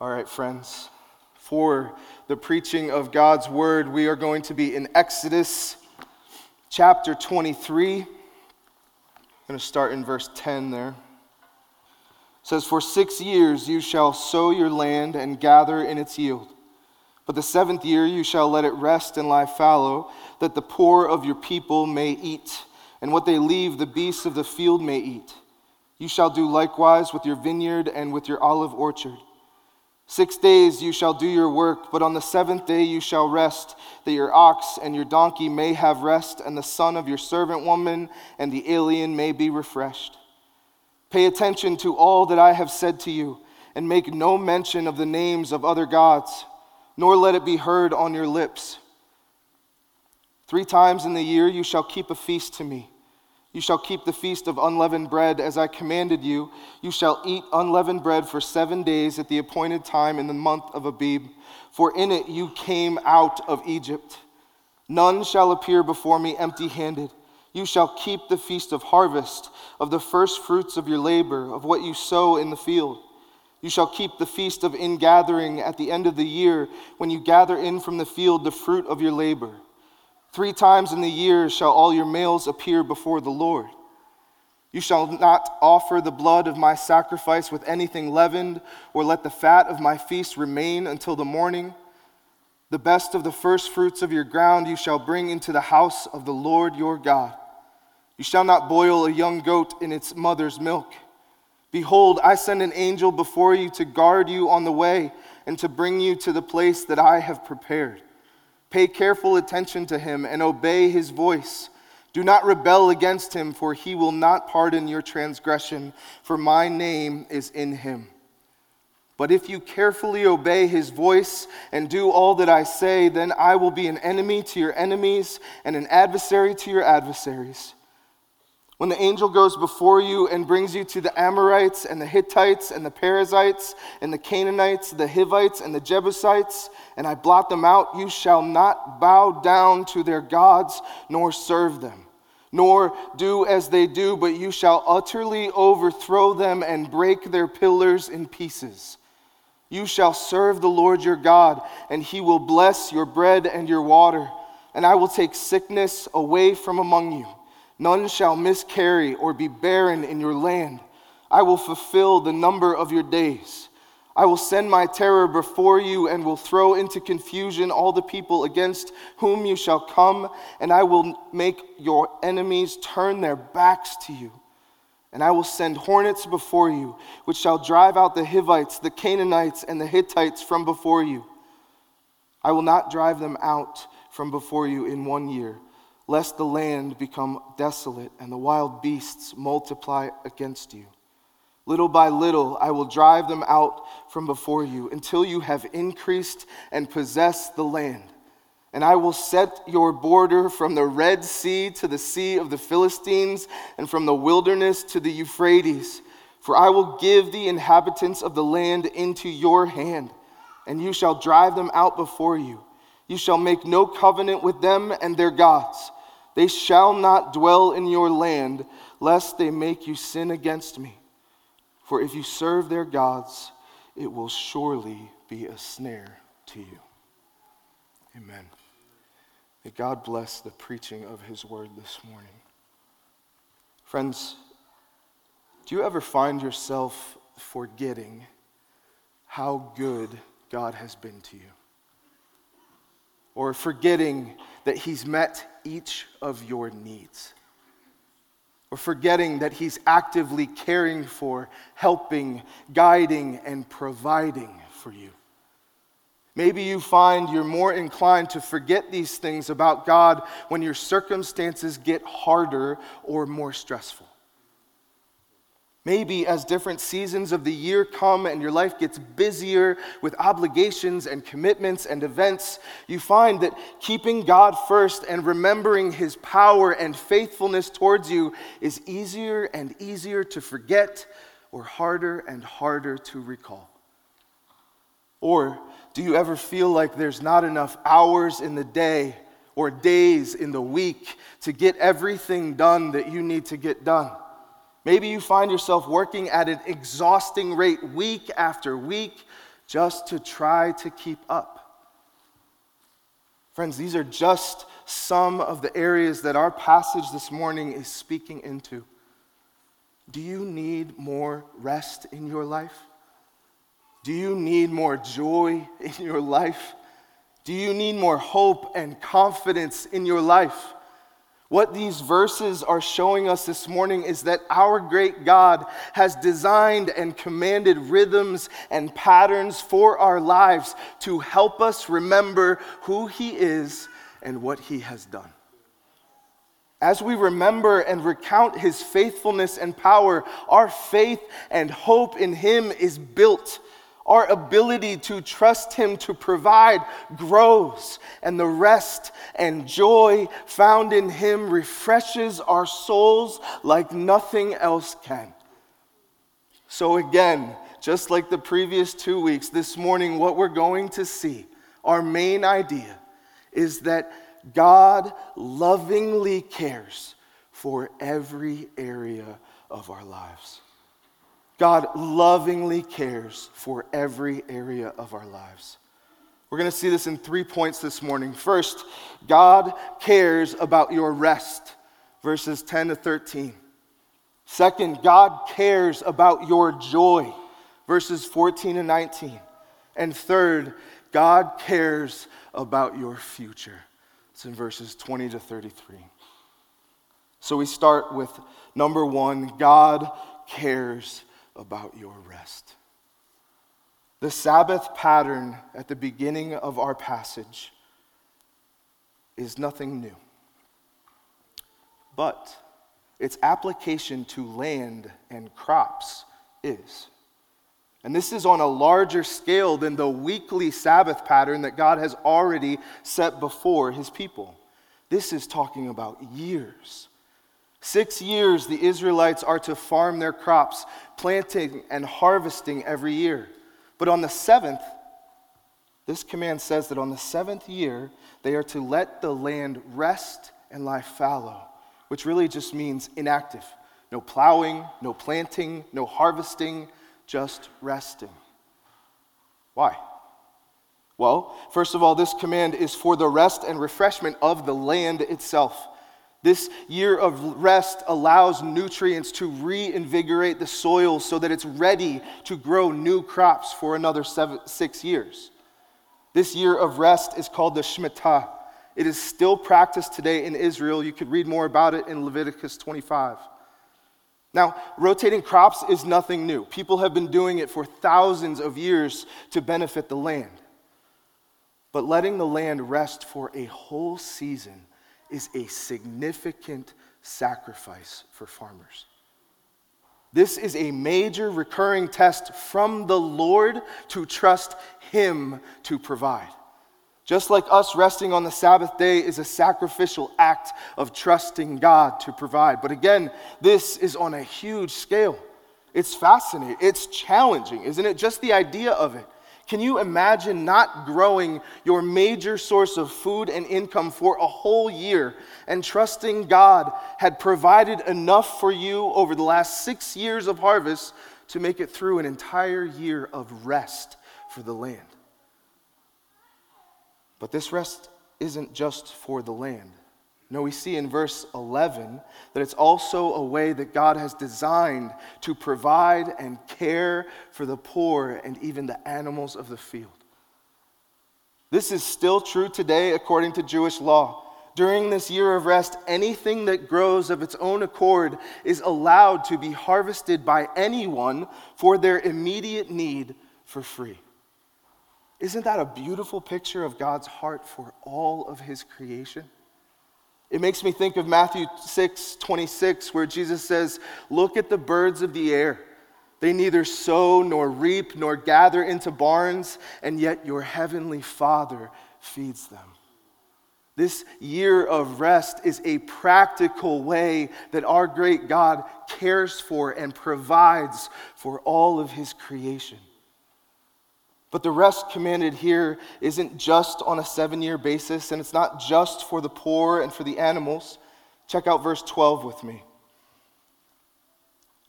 All right, friends. For the preaching of God's word, we are going to be in Exodus chapter 23. I'm going to start in verse 10 there. It says, For six years you shall sow your land and gather in its yield. But the seventh year you shall let it rest and lie fallow, that the poor of your people may eat, and what they leave the beasts of the field may eat. You shall do likewise with your vineyard and with your olive orchard. Six days you shall do your work, but on the seventh day you shall rest, that your ox and your donkey may have rest, and the son of your servant woman and the alien may be refreshed. Pay attention to all that I have said to you, and make no mention of the names of other gods, nor let it be heard on your lips. Three times in the year you shall keep a feast to me. You shall keep the feast of unleavened bread as I commanded you. You shall eat unleavened bread for seven days at the appointed time in the month of Abib, for in it you came out of Egypt. None shall appear before me empty handed. You shall keep the feast of harvest, of the first fruits of your labor, of what you sow in the field. You shall keep the feast of ingathering at the end of the year, when you gather in from the field the fruit of your labor. Three times in the year shall all your males appear before the Lord. You shall not offer the blood of my sacrifice with anything leavened, or let the fat of my feast remain until the morning. The best of the first fruits of your ground you shall bring into the house of the Lord your God. You shall not boil a young goat in its mother's milk. Behold, I send an angel before you to guard you on the way and to bring you to the place that I have prepared. Pay careful attention to him and obey his voice. Do not rebel against him, for he will not pardon your transgression, for my name is in him. But if you carefully obey his voice and do all that I say, then I will be an enemy to your enemies and an adversary to your adversaries. When the angel goes before you and brings you to the Amorites and the Hittites and the Perizzites and the Canaanites, the Hivites and the Jebusites, and I blot them out, you shall not bow down to their gods nor serve them, nor do as they do, but you shall utterly overthrow them and break their pillars in pieces. You shall serve the Lord your God, and he will bless your bread and your water, and I will take sickness away from among you None shall miscarry or be barren in your land. I will fulfill the number of your days. I will send my terror before you and will throw into confusion all the people against whom you shall come, and I will make your enemies turn their backs to you. And I will send hornets before you, which shall drive out the Hivites, the Canaanites, and the Hittites from before you. I will not drive them out from before you in one year lest the land become desolate and the wild beasts multiply against you. Little by little, I will drive them out from before you until you have increased and possessed the land. And I will set your border from the Red Sea to the Sea of the Philistines and from the wilderness to the Euphrates. For I will give the inhabitants of the land into your hand, and you shall drive them out before you. You shall make no covenant with them and their gods they shall not dwell in your land, lest they make you sin against me. For if you serve their gods, it will surely be a snare to you. Amen. May God bless the preaching of his word this morning. Friends, do you ever find yourself forgetting how good God has been to you? Or forgetting that He's met each of your needs. Or forgetting that He's actively caring for, helping, guiding, and providing for you. Maybe you find you're more inclined to forget these things about God when your circumstances get harder or more stressful. Maybe as different seasons of the year come and your life gets busier with obligations and commitments and events, you find that keeping God first and remembering his power and faithfulness towards you is easier and easier to forget or harder and harder to recall. Or do you ever feel like there's not enough hours in the day or days in the week to get everything done that you need to get done? Maybe you find yourself working at an exhausting rate week after week just to try to keep up. Friends, these are just some of the areas that our passage this morning is speaking into. Do you need more rest in your life? Do you need more joy in your life? Do you need more hope and confidence in your life? What these verses are showing us this morning is that our great God has designed and commanded rhythms and patterns for our lives to help us remember who He is and what He has done. As we remember and recount His faithfulness and power, our faith and hope in Him is built our ability to trust Him to provide grows, and the rest and joy found in Him refreshes our souls like nothing else can. So, again, just like the previous two weeks, this morning, what we're going to see, our main idea, is that God lovingly cares for every area of our lives. God lovingly cares for every area of our lives. We're going to see this in three points this morning. First, God cares about your rest, verses 10 to 13. Second, God cares about your joy, verses 14 and 19. And third, God cares about your future. It's in verses 20 to 33. So we start with number one God cares about your rest. The Sabbath pattern at the beginning of our passage is nothing new. But its application to land and crops is. And this is on a larger scale than the weekly Sabbath pattern that God has already set before his people. This is talking about years Six years the Israelites are to farm their crops, planting and harvesting every year. But on the seventh, this command says that on the seventh year, they are to let the land rest and lie fallow, which really just means inactive. No plowing, no planting, no harvesting, just resting. Why? Well, first of all, this command is for the rest and refreshment of the land itself. This year of rest allows nutrients to reinvigorate the soil so that it's ready to grow new crops for another seven, six years. This year of rest is called the Shemitah. It is still practiced today in Israel. You could read more about it in Leviticus 25. Now, rotating crops is nothing new. People have been doing it for thousands of years to benefit the land. But letting the land rest for a whole season is a significant sacrifice for farmers. This is a major recurring test from the Lord to trust Him to provide. Just like us resting on the Sabbath day is a sacrificial act of trusting God to provide. But again, this is on a huge scale. It's fascinating, it's challenging, isn't it? Just the idea of it. Can you imagine not growing your major source of food and income for a whole year and trusting God had provided enough for you over the last six years of harvest to make it through an entire year of rest for the land? But this rest isn't just for the land. No, we see in verse 11 that it's also a way that God has designed to provide and care for the poor and even the animals of the field. This is still true today according to Jewish law. During this year of rest, anything that grows of its own accord is allowed to be harvested by anyone for their immediate need for free. Isn't that a beautiful picture of God's heart for all of his creation? It makes me think of Matthew 6 26, where Jesus says, Look at the birds of the air. They neither sow nor reap nor gather into barns, and yet your heavenly Father feeds them. This year of rest is a practical way that our great God cares for and provides for all of his creation. But the rest commanded here isn't just on a seven year basis, and it's not just for the poor and for the animals. Check out verse 12 with me.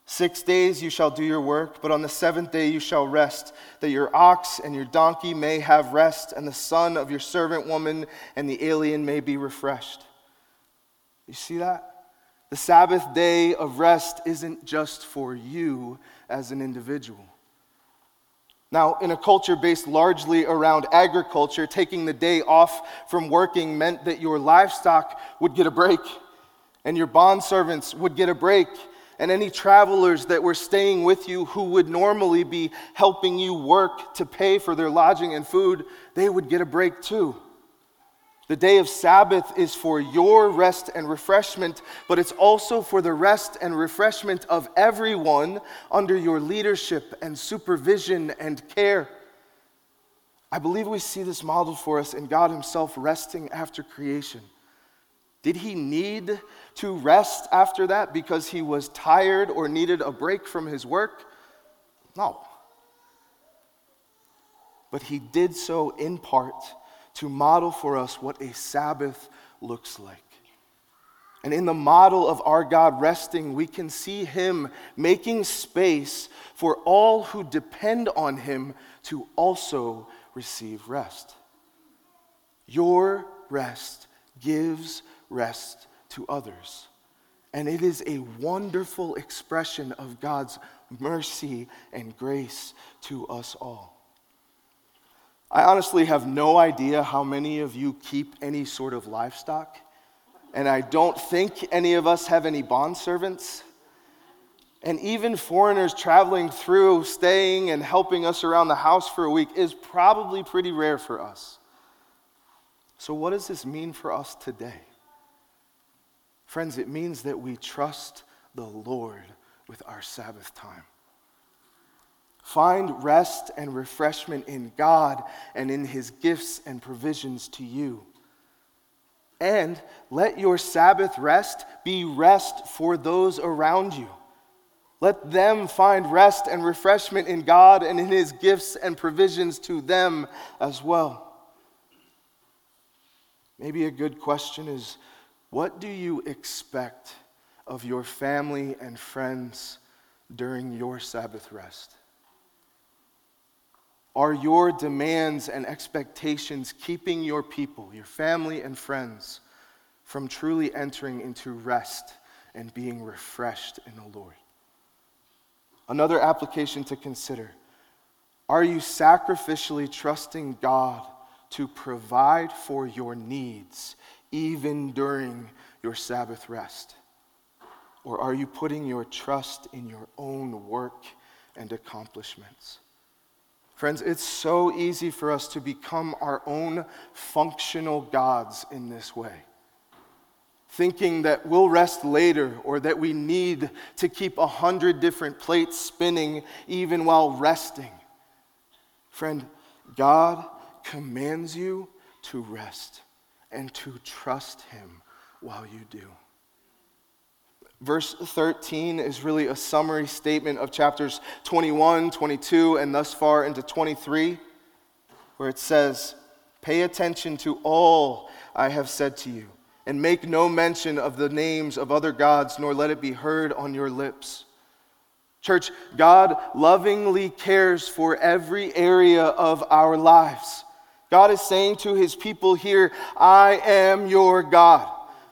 Six days you shall do your work, but on the seventh day you shall rest, that your ox and your donkey may have rest, and the son of your servant woman and the alien may be refreshed. You see that? The Sabbath day of rest isn't just for you as an individual. Now, in a culture based largely around agriculture, taking the day off from working meant that your livestock would get a break, and your bondservants would get a break, and any travelers that were staying with you who would normally be helping you work to pay for their lodging and food, they would get a break too. The day of Sabbath is for your rest and refreshment, but it's also for the rest and refreshment of everyone under your leadership and supervision and care. I believe we see this modeled for us in God Himself resting after creation. Did He need to rest after that because he was tired or needed a break from his work? No. But he did so in part to model for us what a Sabbath looks like. And in the model of our God resting, we can see him making space for all who depend on him to also receive rest. Your rest gives rest to others. And it is a wonderful expression of God's mercy and grace to us all. I honestly have no idea how many of you keep any sort of livestock, and I don't think any of us have any bond servants. And even foreigners traveling through, staying and helping us around the house for a week is probably pretty rare for us. So, what does this mean for us today? Friends, it means that we trust the Lord with our Sabbath time. Find rest and refreshment in God and in His gifts and provisions to you. And let your Sabbath rest be rest for those around you. Let them find rest and refreshment in God and in His gifts and provisions to them as well. Maybe a good question is what do you expect of your family and friends during your Sabbath rest? Are your demands and expectations keeping your people, your family and friends, from truly entering into rest and being refreshed in the Lord? Another application to consider are you sacrificially trusting God to provide for your needs even during your Sabbath rest? Or are you putting your trust in your own work and accomplishments? Friends, it's so easy for us to become our own functional gods in this way. Thinking that we'll rest later or that we need to keep a hundred different plates spinning even while resting. Friend, God commands you to rest and to trust Him while you do. Verse 13 is really a summary statement of chapters 21, 22, and thus far into 23, where it says, Pay attention to all I have said to you, and make no mention of the names of other gods, nor let it be heard on your lips. Church, God lovingly cares for every area of our lives. God is saying to his people here, I am your God.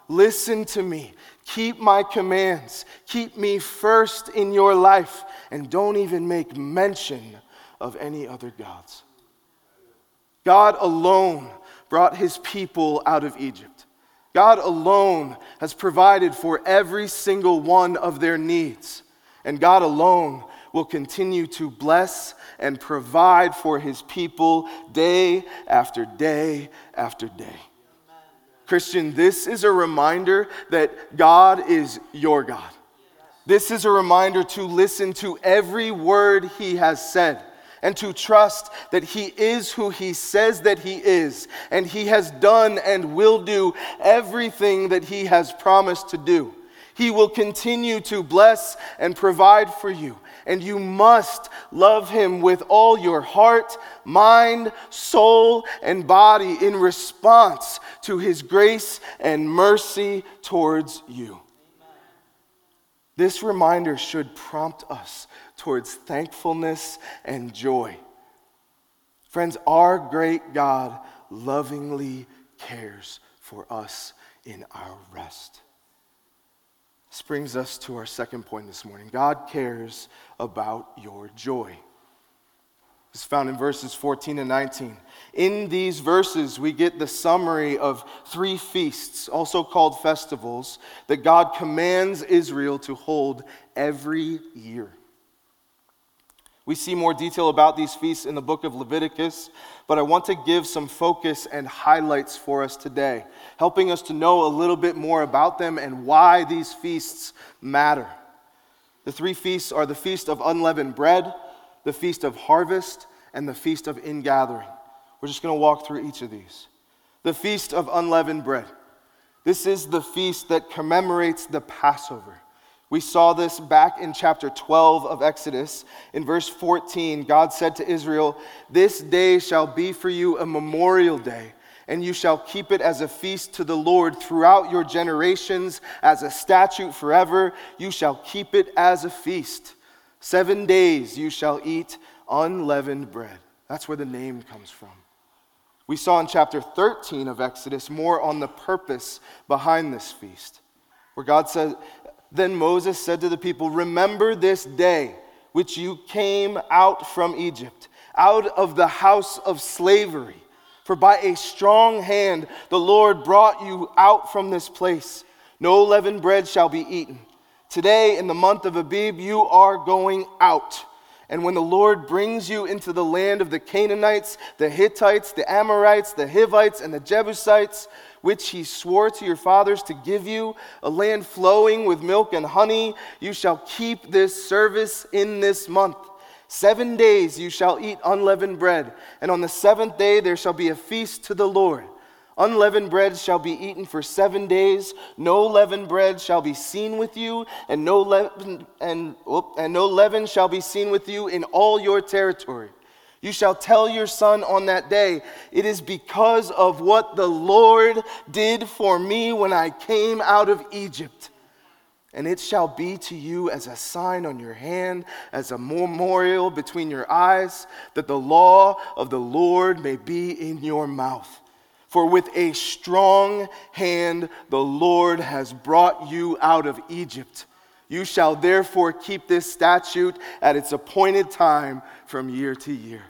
Listen to me. Keep my commands. Keep me first in your life. And don't even make mention of any other gods. God alone brought his people out of Egypt. God alone has provided for every single one of their needs. And God alone will continue to bless and provide for his people day after day after day. Christian, this is a reminder that God is your God. This is a reminder to listen to every word he has said and to trust that he is who he says that he is, and he has done and will do everything that he has promised to do. He will continue to bless and provide for you and you must love him with all your heart, mind, soul, and body in response to his grace and mercy towards you. This reminder should prompt us towards thankfulness and joy. Friends, our great God lovingly cares for us in our rest. This brings us to our second point this morning. God cares about your joy. It's found in verses 14 and 19. In these verses, we get the summary of three feasts, also called festivals, that God commands Israel to hold every year. We see more detail about these feasts in the book of Leviticus, but I want to give some focus and highlights for us today, helping us to know a little bit more about them and why these feasts matter. The three feasts are the Feast of Unleavened Bread, the Feast of Harvest, and the Feast of Ingathering. We're just going to walk through each of these. The Feast of Unleavened Bread. This is the feast that commemorates the Passover. We saw this back in chapter 12 of Exodus. In verse 14, God said to Israel, This day shall be for you a memorial day, and you shall keep it as a feast to the Lord throughout your generations, as a statute forever. You shall keep it as a feast. Seven days you shall eat unleavened bread. That's where the name comes from. We saw in chapter 13 of Exodus more on the purpose behind this feast, where God said, then Moses said to the people, Remember this day which you came out from Egypt, out of the house of slavery. For by a strong hand the Lord brought you out from this place. No leavened bread shall be eaten. Today, in the month of Abib, you are going out. And when the Lord brings you into the land of the Canaanites, the Hittites, the Amorites, the Hivites, and the Jebusites, which he swore to your fathers to give you, a land flowing with milk and honey. You shall keep this service in this month. Seven days you shall eat unleavened bread, and on the seventh day there shall be a feast to the Lord. Unleavened bread shall be eaten for seven days. No leavened bread shall be seen with you, and no leaven, and, and no leaven shall be seen with you in all your territory. You shall tell your son on that day, It is because of what the Lord did for me when I came out of Egypt. And it shall be to you as a sign on your hand, as a memorial between your eyes, that the law of the Lord may be in your mouth. For with a strong hand the Lord has brought you out of Egypt. You shall therefore keep this statute at its appointed time from year to year.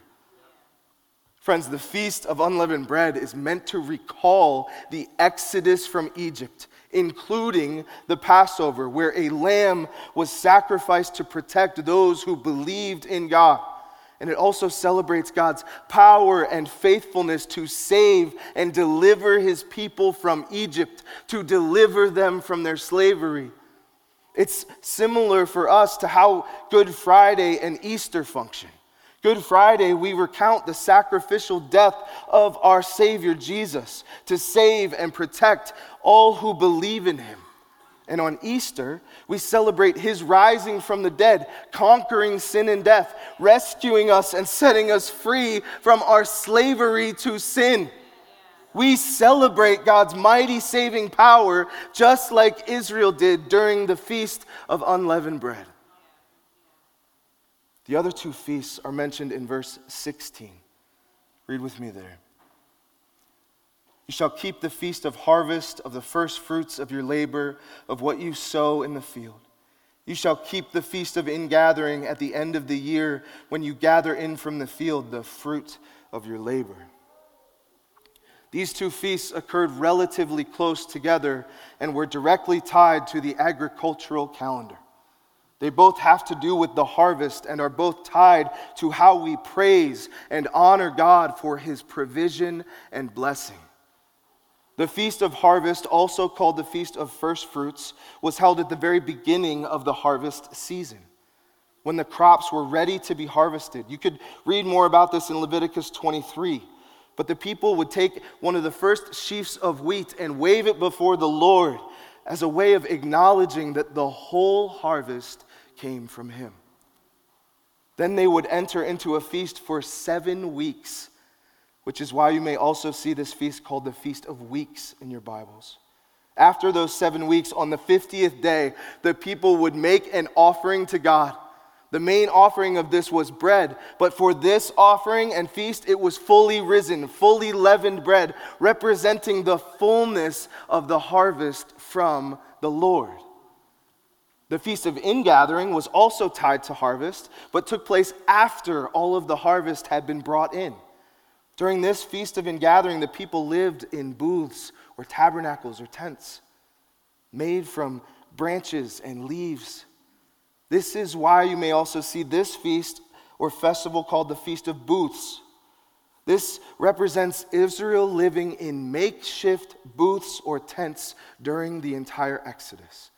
Friends, the Feast of Unleavened Bread is meant to recall the exodus from Egypt, including the Passover, where a lamb was sacrificed to protect those who believed in God. And it also celebrates God's power and faithfulness to save and deliver his people from Egypt, to deliver them from their slavery. It's similar for us to how Good Friday and Easter function. Good Friday, we recount the sacrificial death of our Savior Jesus to save and protect all who believe in him. And on Easter, we celebrate his rising from the dead, conquering sin and death, rescuing us and setting us free from our slavery to sin. We celebrate God's mighty saving power just like Israel did during the feast of unleavened bread. The other two feasts are mentioned in verse 16. Read with me there. You shall keep the feast of harvest of the first fruits of your labor, of what you sow in the field. You shall keep the feast of ingathering at the end of the year when you gather in from the field the fruit of your labor. These two feasts occurred relatively close together and were directly tied to the agricultural calendar. They both have to do with the harvest and are both tied to how we praise and honor God for his provision and blessing. The Feast of Harvest, also called the Feast of First Fruits, was held at the very beginning of the harvest season when the crops were ready to be harvested. You could read more about this in Leviticus 23. But the people would take one of the first sheaves of wheat and wave it before the Lord as a way of acknowledging that the whole harvest came from him. Then they would enter into a feast for seven weeks, which is why you may also see this feast called the Feast of Weeks in your Bibles. After those seven weeks, on the 50th day, the people would make an offering to God. The main offering of this was bread, but for this offering and feast, it was fully risen, fully leavened bread, representing the fullness of the harvest from the Lord. The Feast of Ingathering was also tied to harvest, but took place after all of the harvest had been brought in. During this Feast of Ingathering, the people lived in booths or tabernacles or tents made from branches and leaves. This is why you may also see this feast or festival called the Feast of Booths. This represents Israel living in makeshift booths or tents during the entire Exodus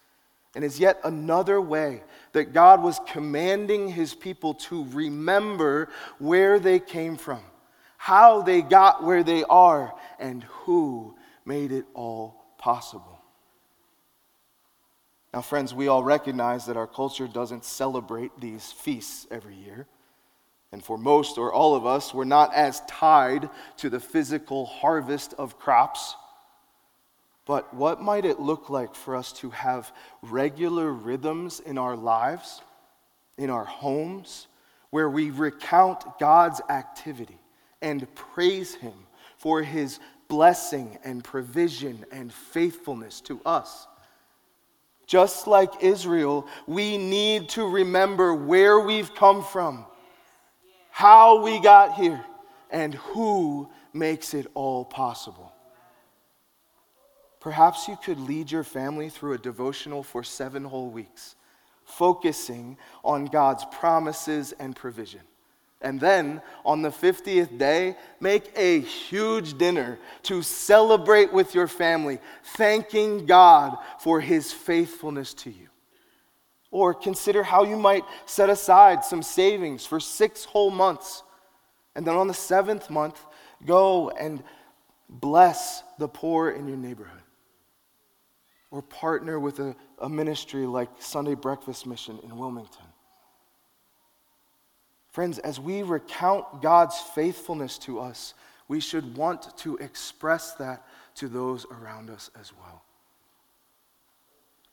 and is yet another way that God was commanding his people to remember where they came from, how they got where they are, and who made it all possible. Now, friends, we all recognize that our culture doesn't celebrate these feasts every year. And for most or all of us, we're not as tied to the physical harvest of crops but what might it look like for us to have regular rhythms in our lives, in our homes, where we recount God's activity and praise Him for His blessing and provision and faithfulness to us? Just like Israel, we need to remember where we've come from, how we got here, and who makes it all possible. Perhaps you could lead your family through a devotional for seven whole weeks, focusing on God's promises and provision. And then on the 50th day, make a huge dinner to celebrate with your family, thanking God for his faithfulness to you. Or consider how you might set aside some savings for six whole months. And then on the seventh month, go and bless the poor in your neighborhood or partner with a, a ministry like Sunday Breakfast Mission in Wilmington. Friends, as we recount God's faithfulness to us, we should want to express that to those around us as well.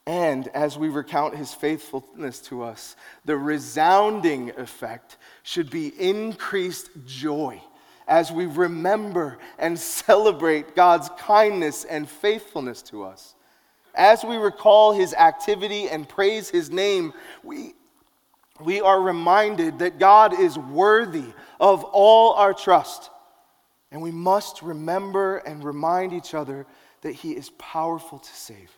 And as we recount his faithfulness to us, the resounding effect should be increased joy as we remember and celebrate God's kindness and faithfulness to us. As we recall his activity and praise his name, we, we are reminded that God is worthy of all our trust. And we must remember and remind each other that he is powerful to save.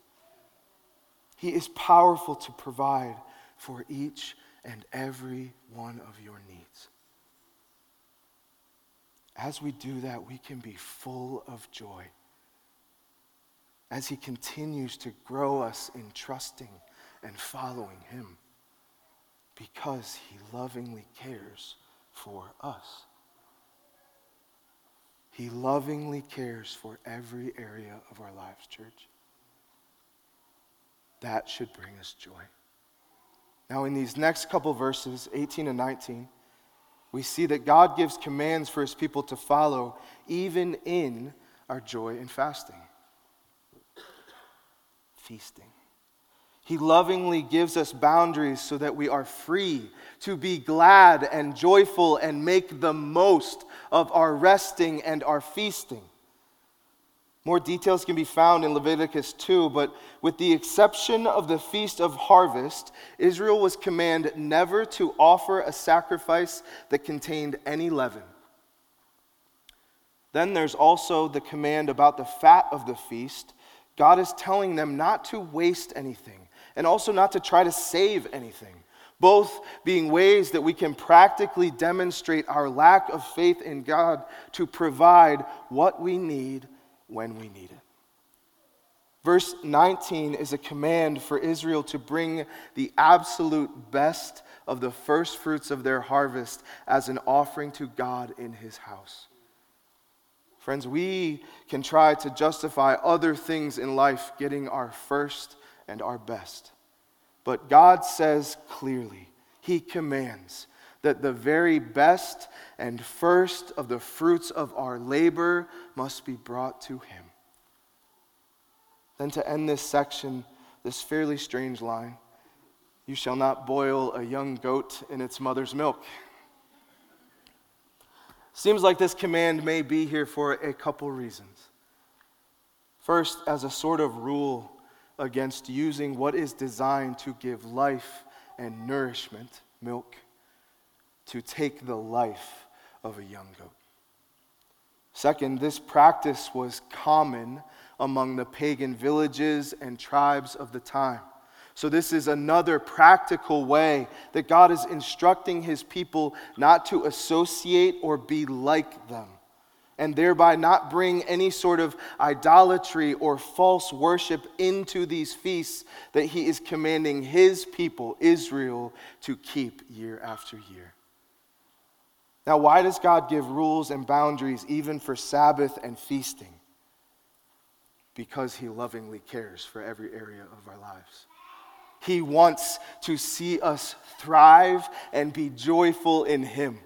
He is powerful to provide for each and every one of your needs. As we do that, we can be full of joy as He continues to grow us in trusting and following Him because He lovingly cares for us. He lovingly cares for every area of our lives, church. That should bring us joy. Now, in these next couple verses, 18 and 19, we see that God gives commands for his people to follow even in our joy and fasting feasting. He lovingly gives us boundaries so that we are free to be glad and joyful and make the most of our resting and our feasting. More details can be found in Leviticus 2, but with the exception of the Feast of Harvest, Israel was commanded never to offer a sacrifice that contained any leaven. Then there's also the command about the fat of the feast God is telling them not to waste anything and also not to try to save anything, both being ways that we can practically demonstrate our lack of faith in God to provide what we need when we need it. Verse 19 is a command for Israel to bring the absolute best of the first fruits of their harvest as an offering to God in his house. Friends, we can try to justify other things in life getting our first and our best. But God says clearly, He commands that the very best and first of the fruits of our labor must be brought to Him. then to end this section, this fairly strange line You shall not boil a young goat in its mother's milk. Seems like this command may be here for a couple reasons. First, as a sort of rule against using what is designed to give life and nourishment, milk, to take the life of a young goat. Second, this practice was common among the pagan villages and tribes of the time. So, this is another practical way that God is instructing his people not to associate or be like them, and thereby not bring any sort of idolatry or false worship into these feasts that he is commanding his people, Israel, to keep year after year. Now, why does God give rules and boundaries even for Sabbath and feasting? Because he lovingly cares for every area of our lives. He wants to see us thrive and be joyful in Him.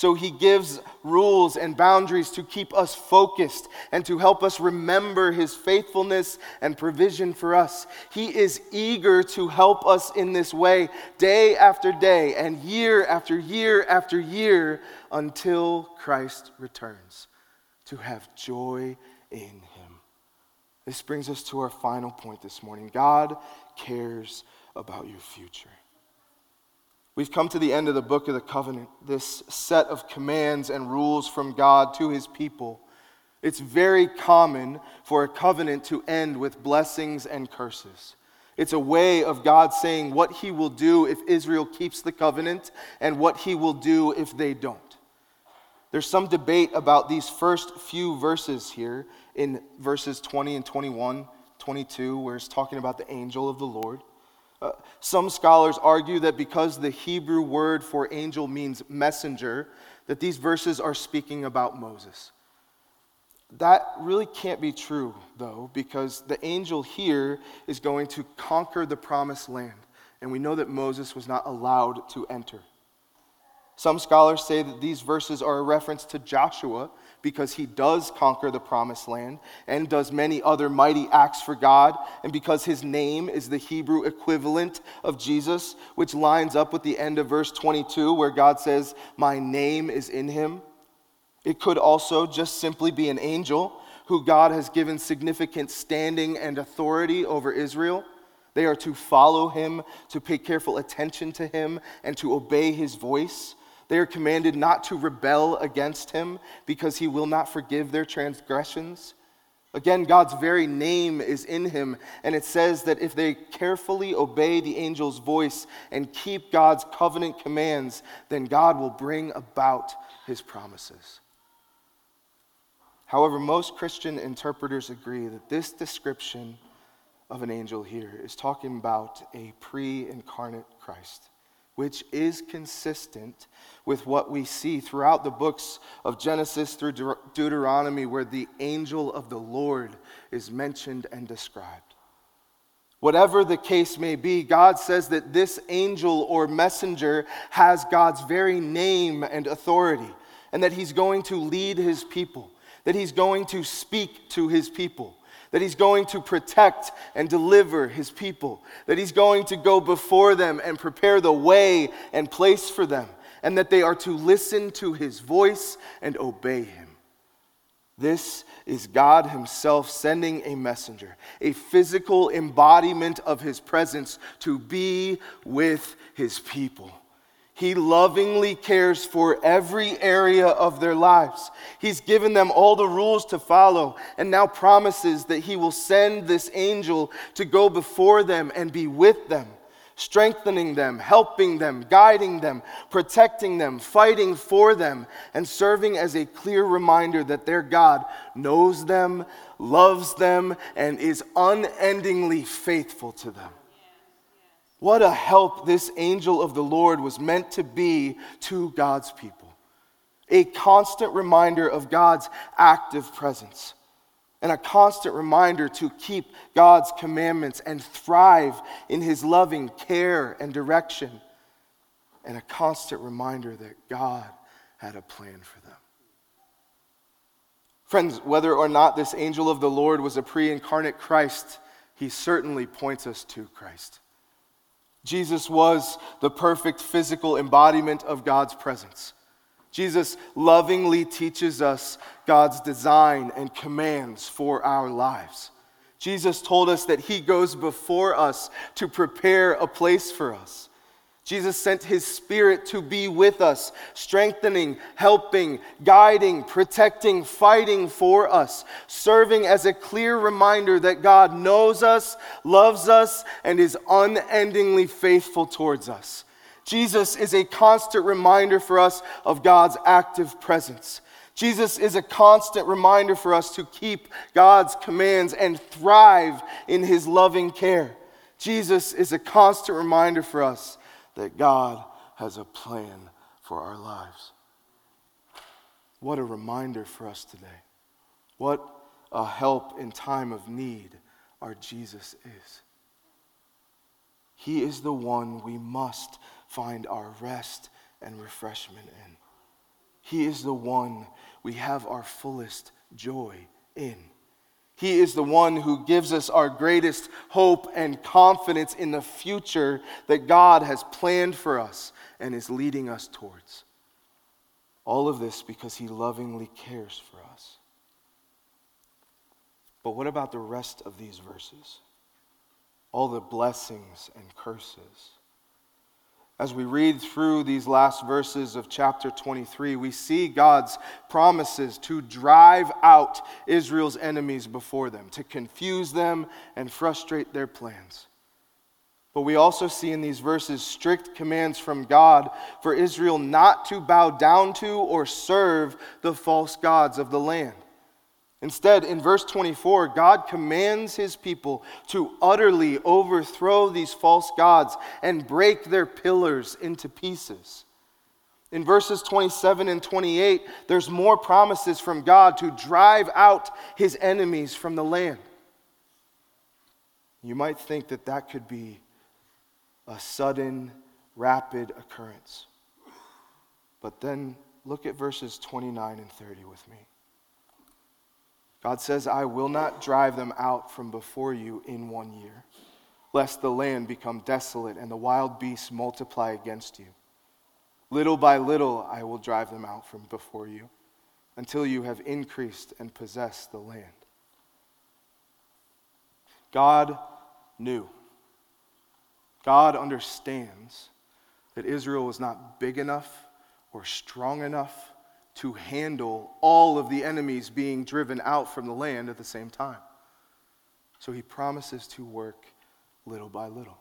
So he gives rules and boundaries to keep us focused and to help us remember his faithfulness and provision for us. He is eager to help us in this way day after day and year after year after year until Christ returns to have joy in him. This brings us to our final point this morning. God cares about your future. We've come to the end of the book of the covenant, this set of commands and rules from God to his people. It's very common for a covenant to end with blessings and curses. It's a way of God saying what he will do if Israel keeps the covenant and what he will do if they don't. There's some debate about these first few verses here in verses 20 and 21, 22, where it's talking about the angel of the Lord. Uh, some scholars argue that because the Hebrew word for angel means messenger, that these verses are speaking about Moses. That really can't be true, though, because the angel here is going to conquer the promised land, and we know that Moses was not allowed to enter. Some scholars say that these verses are a reference to Joshua because he does conquer the promised land and does many other mighty acts for God, and because his name is the Hebrew equivalent of Jesus, which lines up with the end of verse 22 where God says, My name is in him. It could also just simply be an angel who God has given significant standing and authority over Israel. They are to follow him, to pay careful attention to him, and to obey his voice. They are commanded not to rebel against him because he will not forgive their transgressions. Again, God's very name is in him, and it says that if they carefully obey the angel's voice and keep God's covenant commands, then God will bring about his promises. However, most Christian interpreters agree that this description of an angel here is talking about a pre incarnate Christ which is consistent with what we see throughout the books of Genesis through De- Deuteronomy, where the angel of the Lord is mentioned and described. Whatever the case may be, God says that this angel or messenger has God's very name and authority, and that he's going to lead his people, that he's going to speak to his people that he's going to protect and deliver his people, that he's going to go before them and prepare the way and place for them, and that they are to listen to his voice and obey him. This is God Himself sending a messenger, a physical embodiment of His presence to be with His people. He lovingly cares for every area of their lives. He's given them all the rules to follow and now promises that He will send this angel to go before them and be with them, strengthening them, helping them, guiding them, protecting them, fighting for them, and serving as a clear reminder that their God knows them, loves them, and is unendingly faithful to them. What a help this angel of the Lord was meant to be to God's people. A constant reminder of God's active presence, and a constant reminder to keep God's commandments and thrive in his loving care and direction, and a constant reminder that God had a plan for them. Friends, whether or not this angel of the Lord was a pre incarnate Christ, he certainly points us to Christ. Jesus was the perfect physical embodiment of God's presence. Jesus lovingly teaches us God's design and commands for our lives. Jesus told us that He goes before us to prepare a place for us. Jesus sent his spirit to be with us, strengthening, helping, guiding, protecting, fighting for us, serving as a clear reminder that God knows us, loves us, and is unendingly faithful towards us. Jesus is a constant reminder for us of God's active presence. Jesus is a constant reminder for us to keep God's commands and thrive in his loving care. Jesus is a constant reminder for us that God has a plan for our lives. What a reminder for us today. What a help in time of need our Jesus is. He is the one we must find our rest and refreshment in. He is the one we have our fullest joy in. He is the one who gives us our greatest hope and confidence in the future that God has planned for us and is leading us towards. All of this because He lovingly cares for us. But what about the rest of these verses? All the blessings and curses as we read through these last verses of chapter 23, we see God's promises to drive out Israel's enemies before them, to confuse them and frustrate their plans. But we also see in these verses strict commands from God for Israel not to bow down to or serve the false gods of the land. Instead, in verse 24, God commands his people to utterly overthrow these false gods and break their pillars into pieces. In verses 27 and 28, there's more promises from God to drive out his enemies from the land. You might think that that could be a sudden, rapid occurrence. But then look at verses 29 and 30 with me. God says, I will not drive them out from before you in one year, lest the land become desolate and the wild beasts multiply against you. Little by little I will drive them out from before you until you have increased and possessed the land. God knew. God understands that Israel was not big enough or strong enough to handle all of the enemies being driven out from the land at the same time. So he promises to work little by little.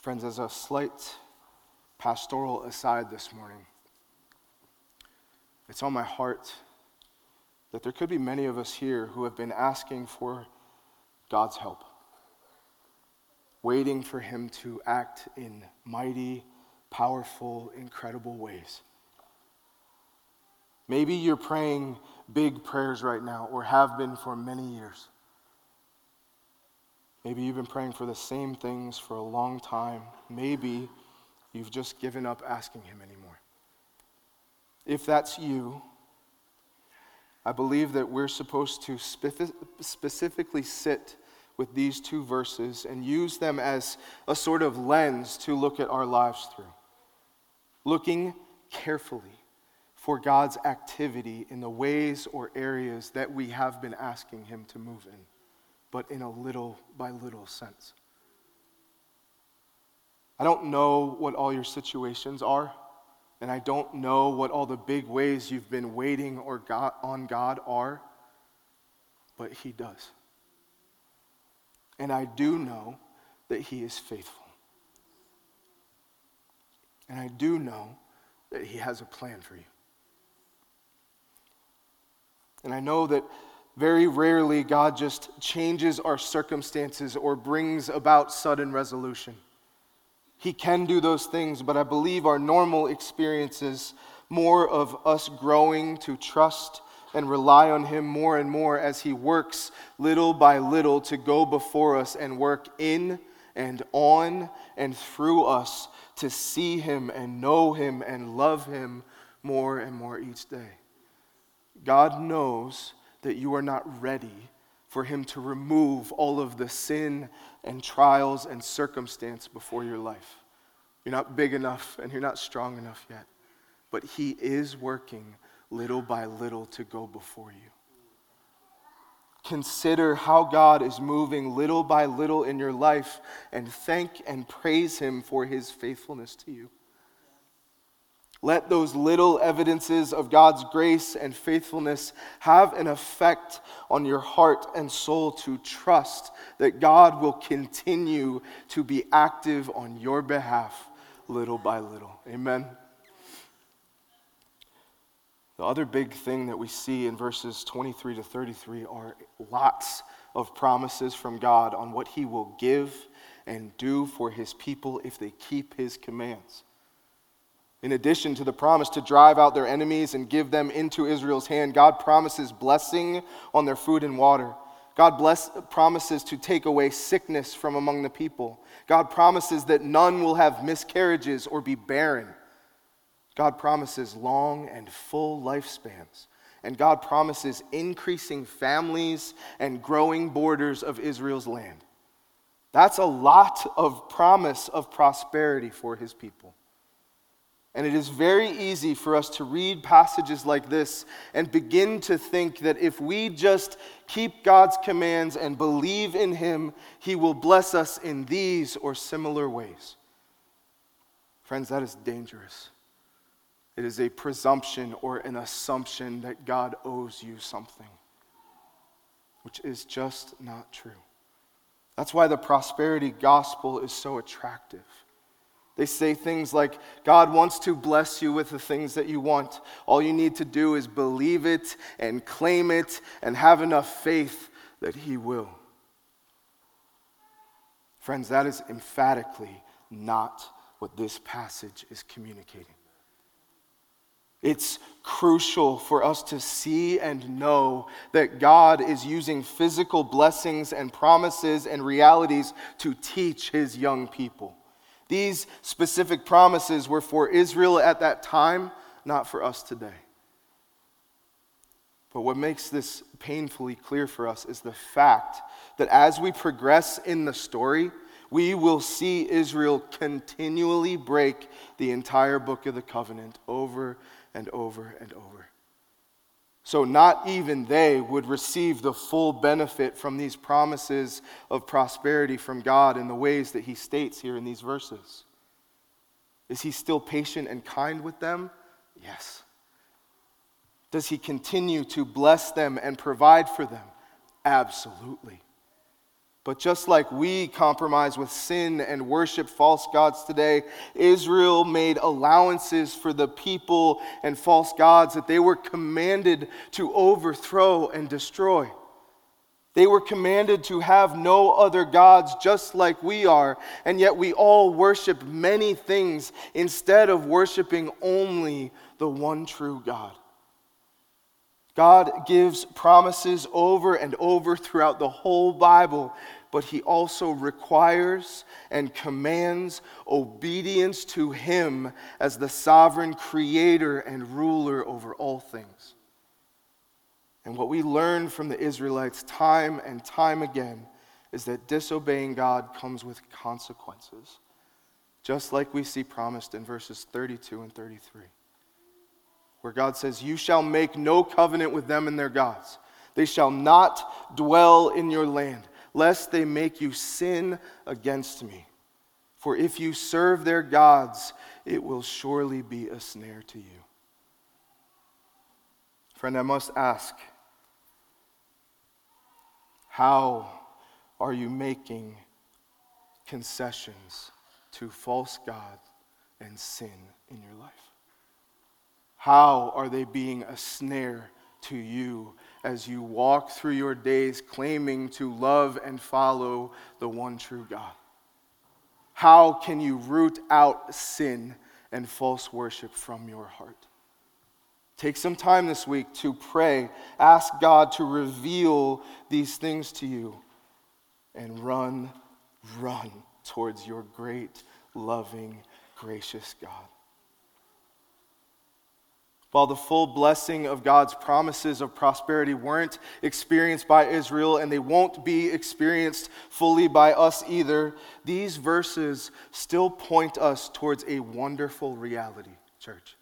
Friends, as a slight pastoral aside this morning, it's on my heart that there could be many of us here who have been asking for God's help, waiting for Him to act in mighty, powerful, incredible ways. Maybe you're praying big prayers right now or have been for many years. Maybe you've been praying for the same things for a long time. Maybe you've just given up asking Him anymore. If that's you, I believe that we're supposed to specifically sit with these two verses and use them as a sort of lens to look at our lives through. Looking carefully for God's activity in the ways or areas that we have been asking Him to move in, but in a little by little sense. I don't know what all your situations are, and I don't know what all the big ways you've been waiting or got on God are, but He does. And I do know that He is faithful. And I do know that He has a plan for you. And I know that very rarely God just changes our circumstances or brings about sudden resolution. He can do those things, but I believe our normal experiences more of us growing to trust and rely on Him more and more as He works little by little to go before us and work in and on and through us to see Him and know Him and love Him more and more each day. God knows that you are not ready for Him to remove all of the sin and trials and circumstance before your life. You're not big enough and you're not strong enough yet, but He is working little by little to go before you. Consider how God is moving little by little in your life and thank and praise Him for His faithfulness to you. Let those little evidences of God's grace and faithfulness have an effect on your heart and soul to trust that God will continue to be active on your behalf little by little. Amen. The other big thing that we see in verses 23 to 33 are lots of promises from God on what He will give and do for His people if they keep His commands. In addition to the promise to drive out their enemies and give them into Israel's hand, God promises blessing on their food and water. God bless, promises to take away sickness from among the people. God promises that none will have miscarriages or be barren. God promises long and full lifespans. And God promises increasing families and growing borders of Israel's land. That's a lot of promise of prosperity for his people. And it is very easy for us to read passages like this and begin to think that if we just keep God's commands and believe in Him, He will bless us in these or similar ways. Friends, that is dangerous. It is a presumption or an assumption that God owes you something, which is just not true. That's why the prosperity gospel is so attractive. They say things like, God wants to bless you with the things that you want. All you need to do is believe it and claim it and have enough faith that He will. Friends, that is emphatically not what this passage is communicating. It's crucial for us to see and know that God is using physical blessings and promises and realities to teach His young people. These specific promises were for Israel at that time, not for us today. But what makes this painfully clear for us is the fact that as we progress in the story, we will see Israel continually break the entire book of the covenant over and over and over. So, not even they would receive the full benefit from these promises of prosperity from God in the ways that he states here in these verses. Is he still patient and kind with them? Yes. Does he continue to bless them and provide for them? Absolutely. But just like we compromise with sin and worship false gods today, Israel made allowances for the people and false gods that they were commanded to overthrow and destroy. They were commanded to have no other gods just like we are, and yet we all worship many things instead of worshiping only the one true God. God gives promises over and over throughout the whole Bible, but He also requires and commands obedience to Him as the sovereign creator and ruler over all things. And what we learn from the Israelites time and time again is that disobeying God comes with consequences, just like we see promised in verses 32 and 33 where God says, You shall make no covenant with them and their gods. They shall not dwell in your land, lest they make you sin against me. For if you serve their gods, it will surely be a snare to you. Friend, I must ask how are you making concessions to false God and sin in your life? How are they being a snare to you as you walk through your days claiming to love and follow the one true God? How can you root out sin and false worship from your heart? Take some time this week to pray. Ask God to reveal these things to you and run, run towards your great, loving, gracious God. While the full blessing of God's promises of prosperity weren't experienced by Israel and they won't be experienced fully by us either, these verses still point us towards a wonderful reality, church.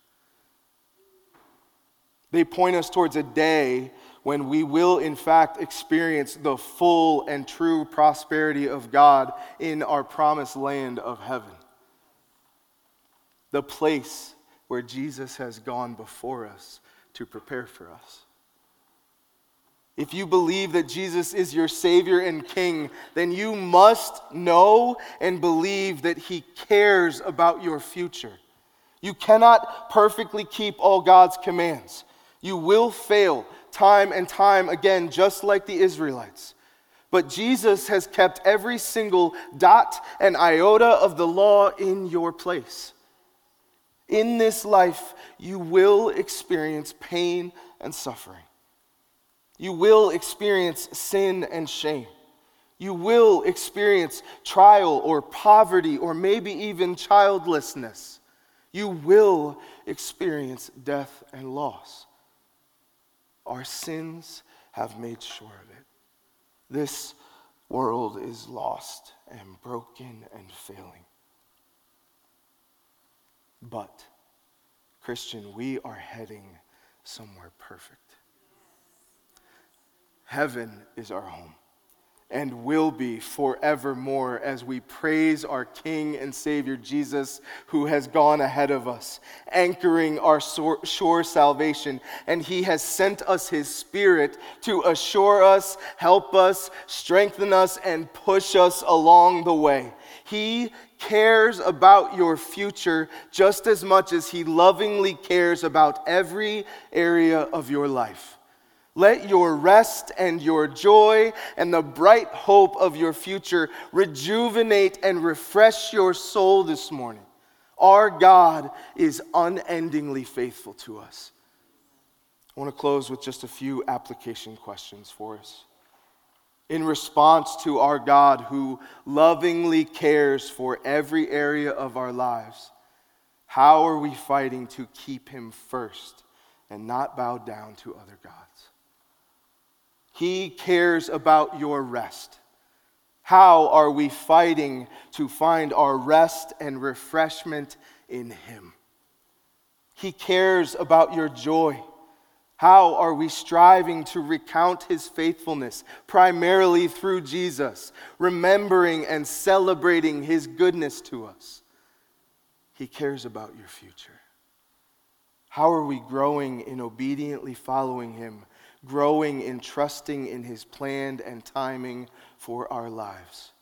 They point us towards a day when we will, in fact, experience the full and true prosperity of God in our promised land of heaven. The place where Jesus has gone before us to prepare for us. If you believe that Jesus is your Savior and King, then you must know and believe that He cares about your future. You cannot perfectly keep all God's commands. You will fail time and time again, just like the Israelites. But Jesus has kept every single dot and iota of the law in your place. In this life, you will experience pain and suffering. You will experience sin and shame. You will experience trial or poverty or maybe even childlessness. You will experience death and loss. Our sins have made sure of it. This world is lost and broken and failing. But, Christian, we are heading somewhere perfect. Heaven is our home and will be forevermore as we praise our King and Savior Jesus, who has gone ahead of us, anchoring our sure salvation. And He has sent us His Spirit to assure us, help us, strengthen us, and push us along the way. He cares about your future just as much as He lovingly cares about every area of your life. Let your rest and your joy and the bright hope of your future rejuvenate and refresh your soul this morning. Our God is unendingly faithful to us. I want to close with just a few application questions for us in response to our God who lovingly cares for every area of our lives, how are we fighting to keep him first and not bow down to other gods? He cares about your rest. How are we fighting to find our rest and refreshment in Him? He cares about your joy. How are we striving to recount his faithfulness, primarily through Jesus, remembering and celebrating his goodness to us? He cares about your future. How are we growing in obediently following him, growing in trusting in his planned and timing for our lives?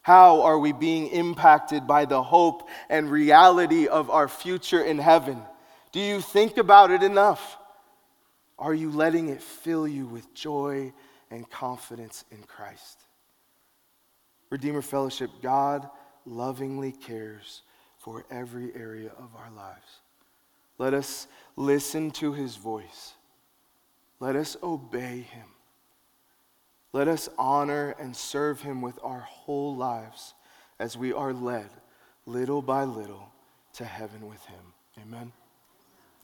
How are we being impacted by the hope and reality of our future in heaven? Do you think about it enough? Are you letting it fill you with joy and confidence in Christ? Redeemer Fellowship, God lovingly cares for every area of our lives. Let us listen to his voice. Let us obey him. Let us honor and serve him with our whole lives as we are led little by little to heaven with him. Amen.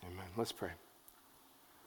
Amen. Let's pray.